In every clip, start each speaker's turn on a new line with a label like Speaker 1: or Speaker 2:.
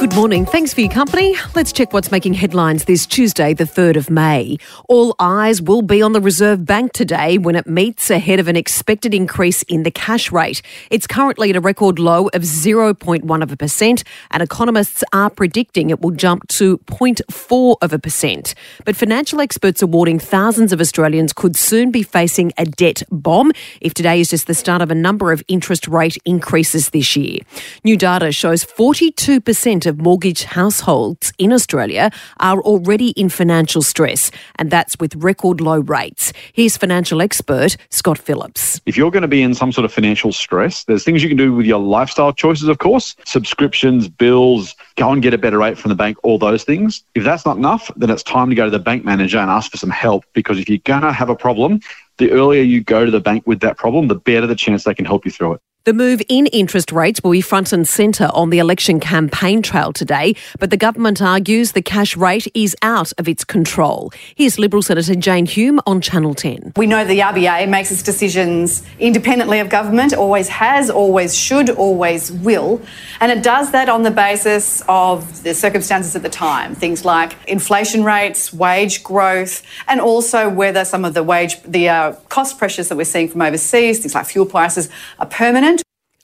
Speaker 1: Good morning. Thanks for your company. Let's check what's making headlines this Tuesday, the 3rd of May. All eyes will be on the Reserve Bank today when it meets ahead of an expected increase in the cash rate. It's currently at a record low of 0.1 of a percent, and economists are predicting it will jump to 0.4 of a percent. But financial experts are warning thousands of Australians could soon be facing a debt bomb if today is just the start of a number of interest rate increases this year. New data shows 42% of mortgage households in Australia are already in financial stress, and that's with record low rates. Here's financial expert Scott Phillips.
Speaker 2: If you're going to be in some sort of financial stress, there's things you can do with your lifestyle choices, of course, subscriptions, bills, go and get a better rate from the bank, all those things. If that's not enough, then it's time to go to the bank manager and ask for some help because if you're going to have a problem, the earlier you go to the bank with that problem, the better the chance they can help you through it.
Speaker 1: The move in interest rates will be front and centre on the election campaign trail today, but the government argues the cash rate is out of its control. Here's Liberal Senator Jane Hume on Channel 10.
Speaker 3: We know the RBA makes its decisions independently of government, always has, always should, always will, and it does that on the basis of the circumstances at the time, things like inflation rates, wage growth, and also whether some of the wage, the uh, cost pressures that we're seeing from overseas, things like fuel prices, are permanent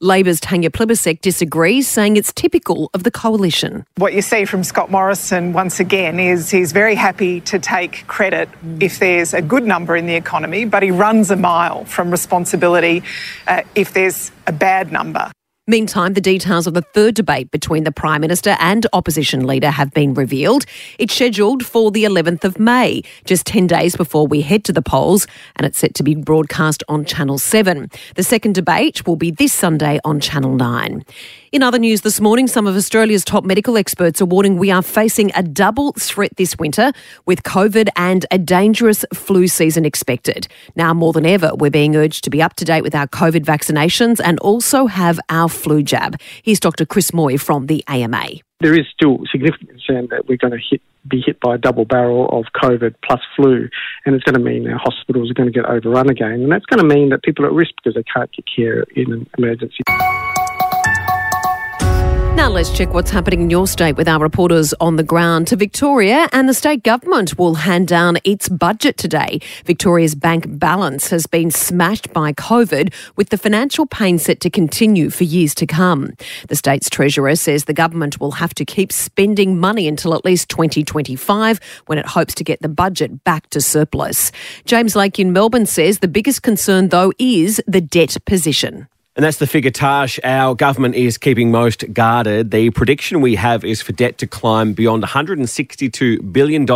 Speaker 1: Labor's Tanya Plibersek disagrees, saying it's typical of the coalition.
Speaker 4: What you see from Scott Morrison once again is he's very happy to take credit if there's a good number in the economy, but he runs a mile from responsibility uh, if there's a bad number.
Speaker 1: Meantime, the details of the third debate between the Prime Minister and opposition leader have been revealed. It's scheduled for the 11th of May, just 10 days before we head to the polls, and it's set to be broadcast on Channel 7. The second debate will be this Sunday on Channel 9. In other news this morning, some of Australia's top medical experts are warning we are facing a double threat this winter with COVID and a dangerous flu season expected. Now more than ever, we're being urged to be up to date with our COVID vaccinations and also have our flu jab. Here's Dr. Chris Moy from the AMA.
Speaker 5: There is still significant concern that we're going to hit be hit by a double barrel of COVID plus flu, and it's going to mean our hospitals are going to get overrun again, and that's going to mean that people are at risk because they can't get care in an emergency.
Speaker 1: Now let's check what's happening in your state with our reporters on the ground to Victoria and the state government will hand down its budget today. Victoria's bank balance has been smashed by COVID with the financial pain set to continue for years to come. The state's treasurer says the government will have to keep spending money until at least 2025 when it hopes to get the budget back to surplus. James Lake in Melbourne says the biggest concern though is the debt position.
Speaker 6: And that's the figure, Tash. Our government is keeping most guarded. The prediction we have is for debt to climb beyond $162 billion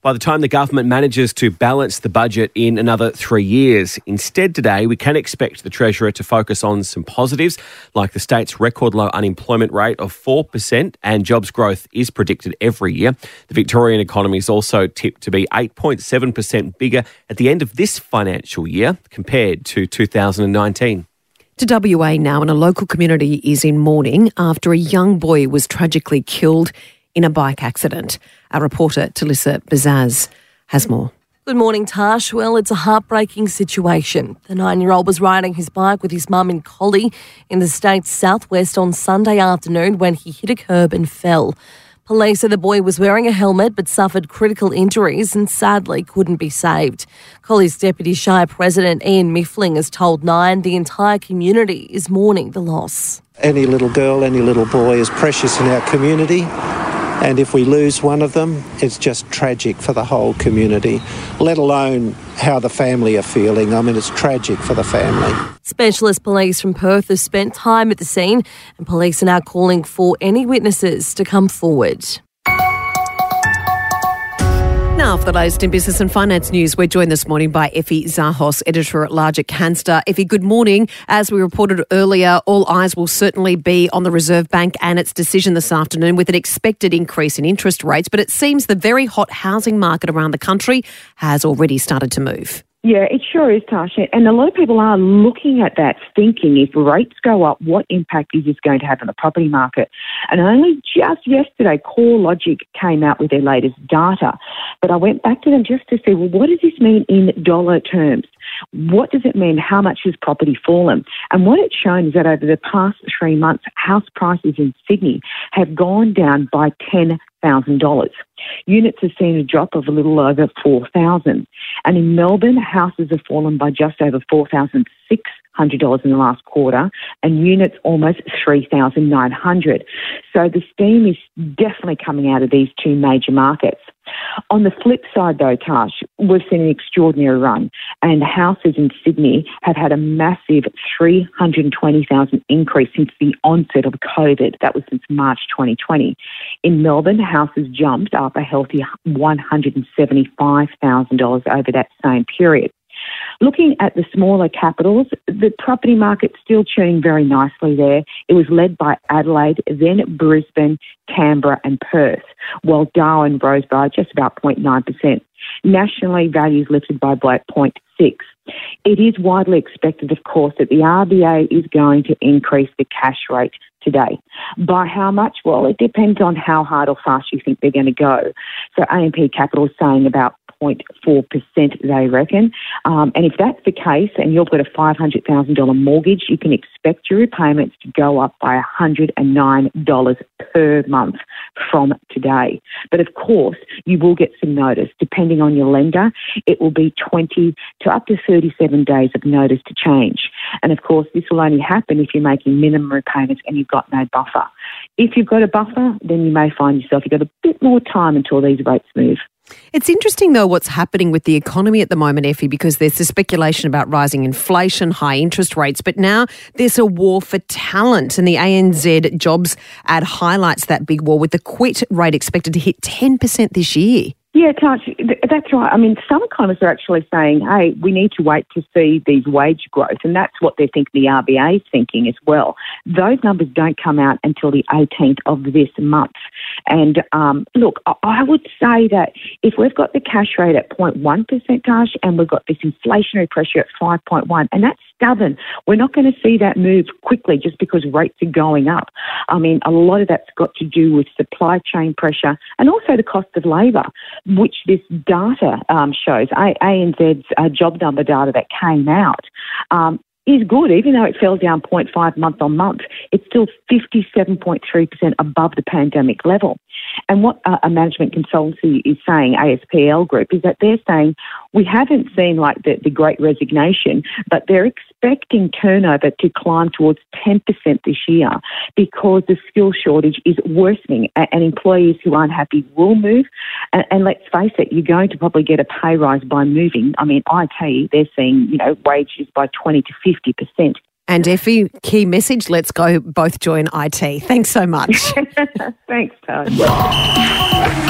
Speaker 6: by the time the government manages to balance the budget in another three years. Instead, today, we can expect the Treasurer to focus on some positives, like the state's record low unemployment rate of 4%, and jobs growth is predicted every year. The Victorian economy is also tipped to be 8.7% bigger at the end of this financial year compared to 2019.
Speaker 1: To WA now, and a local community is in mourning after a young boy was tragically killed in a bike accident. Our reporter, Talissa Bazaz, has more.
Speaker 7: Good morning, Tash. Well, it's a heartbreaking situation. The nine year old was riding his bike with his mum in Collie in the state's southwest on Sunday afternoon when he hit a curb and fell. Police say the boy was wearing a helmet but suffered critical injuries and sadly couldn't be saved. Collie's Deputy Shire President Ian Miffling has told Nine the entire community is mourning the loss.
Speaker 8: Any little girl, any little boy is precious in our community. And if we lose one of them, it's just tragic for the whole community, let alone how the family are feeling. I mean, it's tragic for the family.
Speaker 7: Specialist police from Perth have spent time at the scene, and police are now calling for any witnesses to come forward.
Speaker 1: Now, for the latest in business and finance news, we're joined this morning by Effie Zahos, editor at large at Canstar. Effie, good morning. As we reported earlier, all eyes will certainly be on the Reserve Bank and its decision this afternoon with an expected increase in interest rates. But it seems the very hot housing market around the country has already started to move.
Speaker 9: Yeah, it sure is, Tasha. And a lot of people are looking at that, thinking if rates go up, what impact is this going to have on the property market? And only just yesterday, CoreLogic came out with their latest data. But I went back to them just to see, well, what does this mean in dollar terms? What does it mean? How much has property fallen? And what it's shown is that over the past three months, house prices in Sydney have gone down by 10 thousand dollars. Units have seen a drop of a little over four thousand, and in Melbourne, houses have fallen by just over four thousand six hundred dollars in the last quarter, and units almost three thousand nine hundred. So the steam is definitely coming out of these two major markets. On the flip side, though, Tash, we've seen an extraordinary run, and houses in Sydney have had a massive 320,000 increase since the onset of COVID. That was since March 2020. In Melbourne, houses jumped up a healthy $175,000 over that same period. Looking at the smaller capitals, the property market's still churning very nicely there. It was led by Adelaide, then Brisbane, Canberra, and Perth, while Darwin rose by just about 0.9%. Nationally, values lifted by 0.6. It is widely expected, of course, that the RBA is going to increase the cash rate today. By how much? Well, it depends on how hard or fast you think they're going to go. So AMP Capital is saying about 0.4%, they reckon. Um, and if that's the case and you've got a $500,000 mortgage, you can expect your repayments to go up by $109 per month from today. But of course, you will get some notice. Depending on your lender, it will be 20 to up to 37 days of notice to change. And of course, this will only happen if you're making minimum repayments and you've got no buffer. If you've got a buffer, then you may find yourself you've got a bit more time until these rates move.
Speaker 1: It's interesting, though, what's happening with the economy at the moment, Effie, because there's the speculation about rising inflation, high interest rates, but now there's a war for talent. And the ANZ jobs ad highlights that big war with the quit rate expected to hit 10% this year.
Speaker 9: Yeah, Taj, that's right. I mean, some economists are actually saying, hey, we need to wait to see these wage growth, and that's what they think the RBA is thinking as well. Those numbers don't come out until the 18th of this month. And um, look, I would say that if we've got the cash rate at 0.1%, Taj, and we've got this inflationary pressure at 5.1, and that's stubborn. We're not going to see that move quickly just because rates are going up. I mean, a lot of that's got to do with supply chain pressure and also the cost of labour, which this data um, shows. ANZ's uh, job number data that came out um, is good, even though it fell down 0.5 month on month. It's still 57.3% above the pandemic level. And what a management consultancy is saying, ASPL Group, is that they're saying we haven't seen like the, the great resignation, but they're expecting turnover to climb towards 10% this year because the skill shortage is worsening and employees who aren't happy will move. And, and let's face it, you're going to probably get a pay rise by moving. I mean, IT, they're seeing, you know, wages by 20 to 50%.
Speaker 1: And Effie, key message let's go both join IT. Thanks so much.
Speaker 9: Thanks, Todd.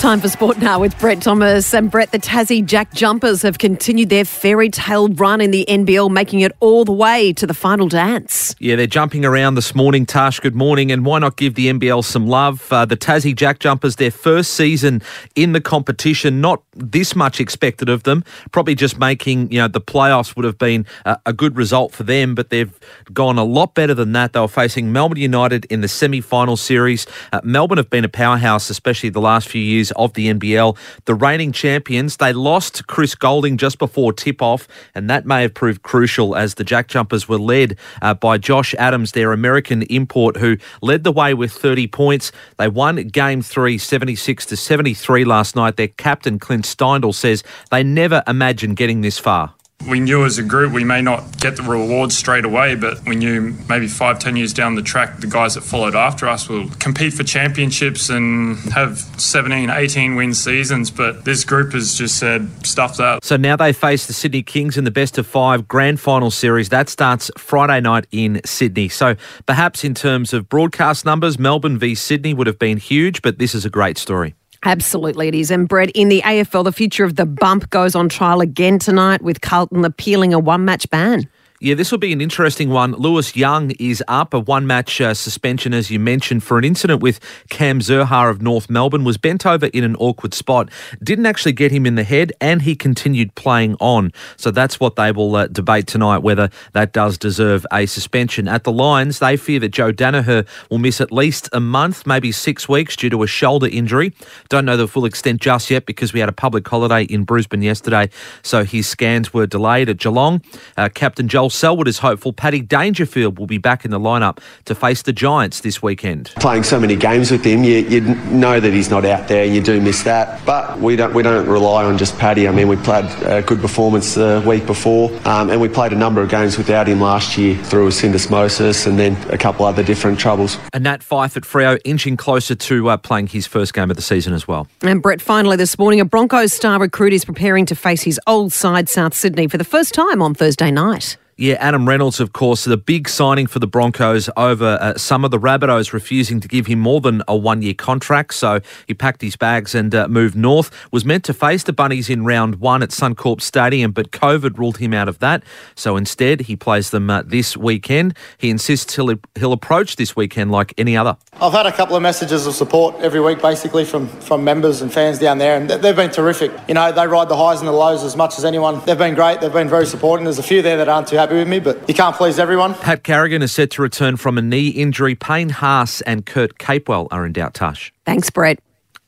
Speaker 1: Time for sport now with Brett Thomas. And Brett, the Tassie Jack Jumpers have continued their fairy tale run in the NBL, making it all the way to the final dance.
Speaker 10: Yeah, they're jumping around this morning, Tash. Good morning. And why not give the NBL some love? Uh, the Tassie Jack Jumpers, their first season in the competition, not this much expected of them. Probably just making, you know, the playoffs would have been a, good result for them, but they've gone a lot better than that. They were facing Melbourne United in the semi final series. Uh, Melbourne have been a powerhouse, especially the last few years of the NBL. The reigning champions, they lost Chris Goulding just before tip off, and that may have proved crucial as the Jack Jumpers were led uh, by Josh Adams, their American import, who led the way with 30 points. They won game three, 76 to 73 last night. Their captain, Clint Steindl, says they never imagined getting this far.
Speaker 11: We knew as a group we may not get the rewards straight away, but we knew maybe five, ten years down the track, the guys that followed after us will compete for championships and have 17, 18 win seasons. But this group has just said, stuff that.
Speaker 10: So now they face the Sydney Kings in the best of five grand final series. That starts Friday night in Sydney. So perhaps in terms of broadcast numbers, Melbourne v Sydney would have been huge, but this is a great story.
Speaker 1: Absolutely, it is. And Brett, in the AFL, the future of the bump goes on trial again tonight with Carlton appealing a one match ban.
Speaker 10: Yeah, this will be an interesting one. Lewis Young is up, a one match uh, suspension, as you mentioned, for an incident with Cam Zurhaar of North Melbourne, was bent over in an awkward spot, didn't actually get him in the head, and he continued playing on. So that's what they will uh, debate tonight, whether that does deserve a suspension. At the Lions, they fear that Joe Daniher will miss at least a month, maybe six weeks, due to a shoulder injury. Don't know the full extent just yet because we had a public holiday in Brisbane yesterday, so his scans were delayed at Geelong. Uh, Captain Joel Selwood is hopeful Paddy Dangerfield will be back in the lineup to face the Giants this weekend.
Speaker 12: Playing so many games with him, you, you know that he's not out there, and you do miss that. But we don't we don't rely on just Paddy. I mean, we played a good performance the week before, um, and we played a number of games without him last year through a syndesmosis and then a couple other different troubles.
Speaker 10: And Nat Fyfe at Freo inching closer to uh, playing his first game of the season as well.
Speaker 1: And Brett, finally this morning, a Broncos star recruit is preparing to face his old side, South Sydney, for the first time on Thursday night.
Speaker 10: Yeah, Adam Reynolds, of course, the big signing for the Broncos over uh, some of the Rabbitohs refusing to give him more than a one year contract. So he packed his bags and uh, moved north. Was meant to face the Bunnies in round one at Suncorp Stadium, but COVID ruled him out of that. So instead, he plays them uh, this weekend. He insists he'll, he'll approach this weekend like any other.
Speaker 13: I've had a couple of messages of support every week, basically, from, from members and fans down there, and they've been terrific. You know, they ride the highs and the lows as much as anyone. They've been great. They've been very supporting. There's a few there that aren't too happy with me, but you can't please everyone.
Speaker 10: Pat Carrigan is set to return from a knee injury. Payne Haas and Kurt Capewell are in doubt, Tash.
Speaker 1: Thanks, Brett.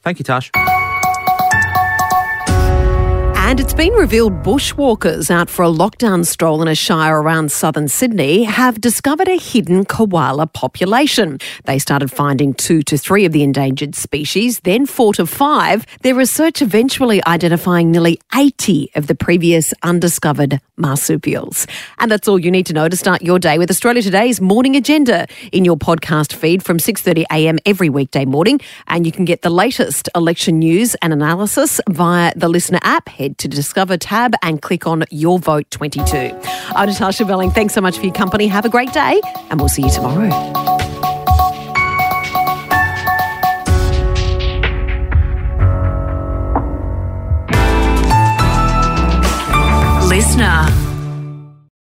Speaker 10: Thank you, Tash.
Speaker 1: And it's been revealed bushwalkers out for a lockdown stroll in a shire around southern Sydney have discovered a hidden koala population. They started finding two to three of the endangered species, then four to five. Their research eventually identifying nearly 80 of the previous undiscovered marsupials. And that's all you need to know to start your day with Australia Today's morning agenda in your podcast feed from 6:30 a.m. every weekday morning, and you can get the latest election news and analysis via the listener app. Head to Discover tab and click on Your Vote 22. I'm Natasha Belling. Thanks so much for your company. Have a great day, and we'll see you tomorrow.
Speaker 14: Listener.